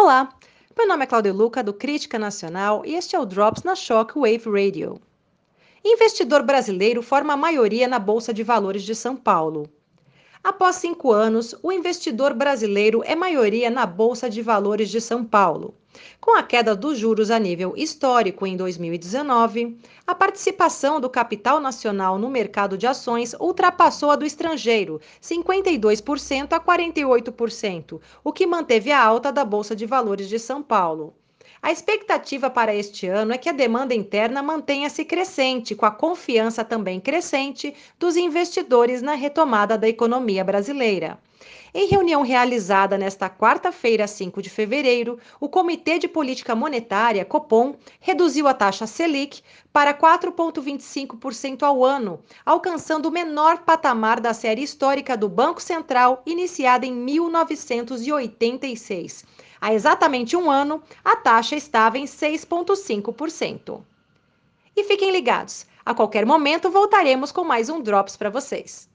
Olá, meu nome é Cláudio Luca, do Crítica Nacional, e este é o Drops na Shockwave Radio. Investidor brasileiro forma a maioria na Bolsa de Valores de São Paulo. Após cinco anos, o investidor brasileiro é maioria na Bolsa de Valores de São Paulo. Com a queda dos juros a nível histórico em 2019, a participação do capital nacional no mercado de ações ultrapassou a do estrangeiro, 52% a 48%, o que manteve a alta da Bolsa de Valores de São Paulo. A expectativa para este ano é que a demanda interna mantenha-se crescente, com a confiança também crescente dos investidores na retomada da economia brasileira. Em reunião realizada nesta quarta-feira, 5 de fevereiro, o Comitê de Política Monetária, Copom, reduziu a taxa Selic para 4,25% ao ano, alcançando o menor patamar da série histórica do Banco Central, iniciada em 1986. Há exatamente um ano, a taxa estava em 6,5%. E fiquem ligados, a qualquer momento voltaremos com mais um Drops para vocês.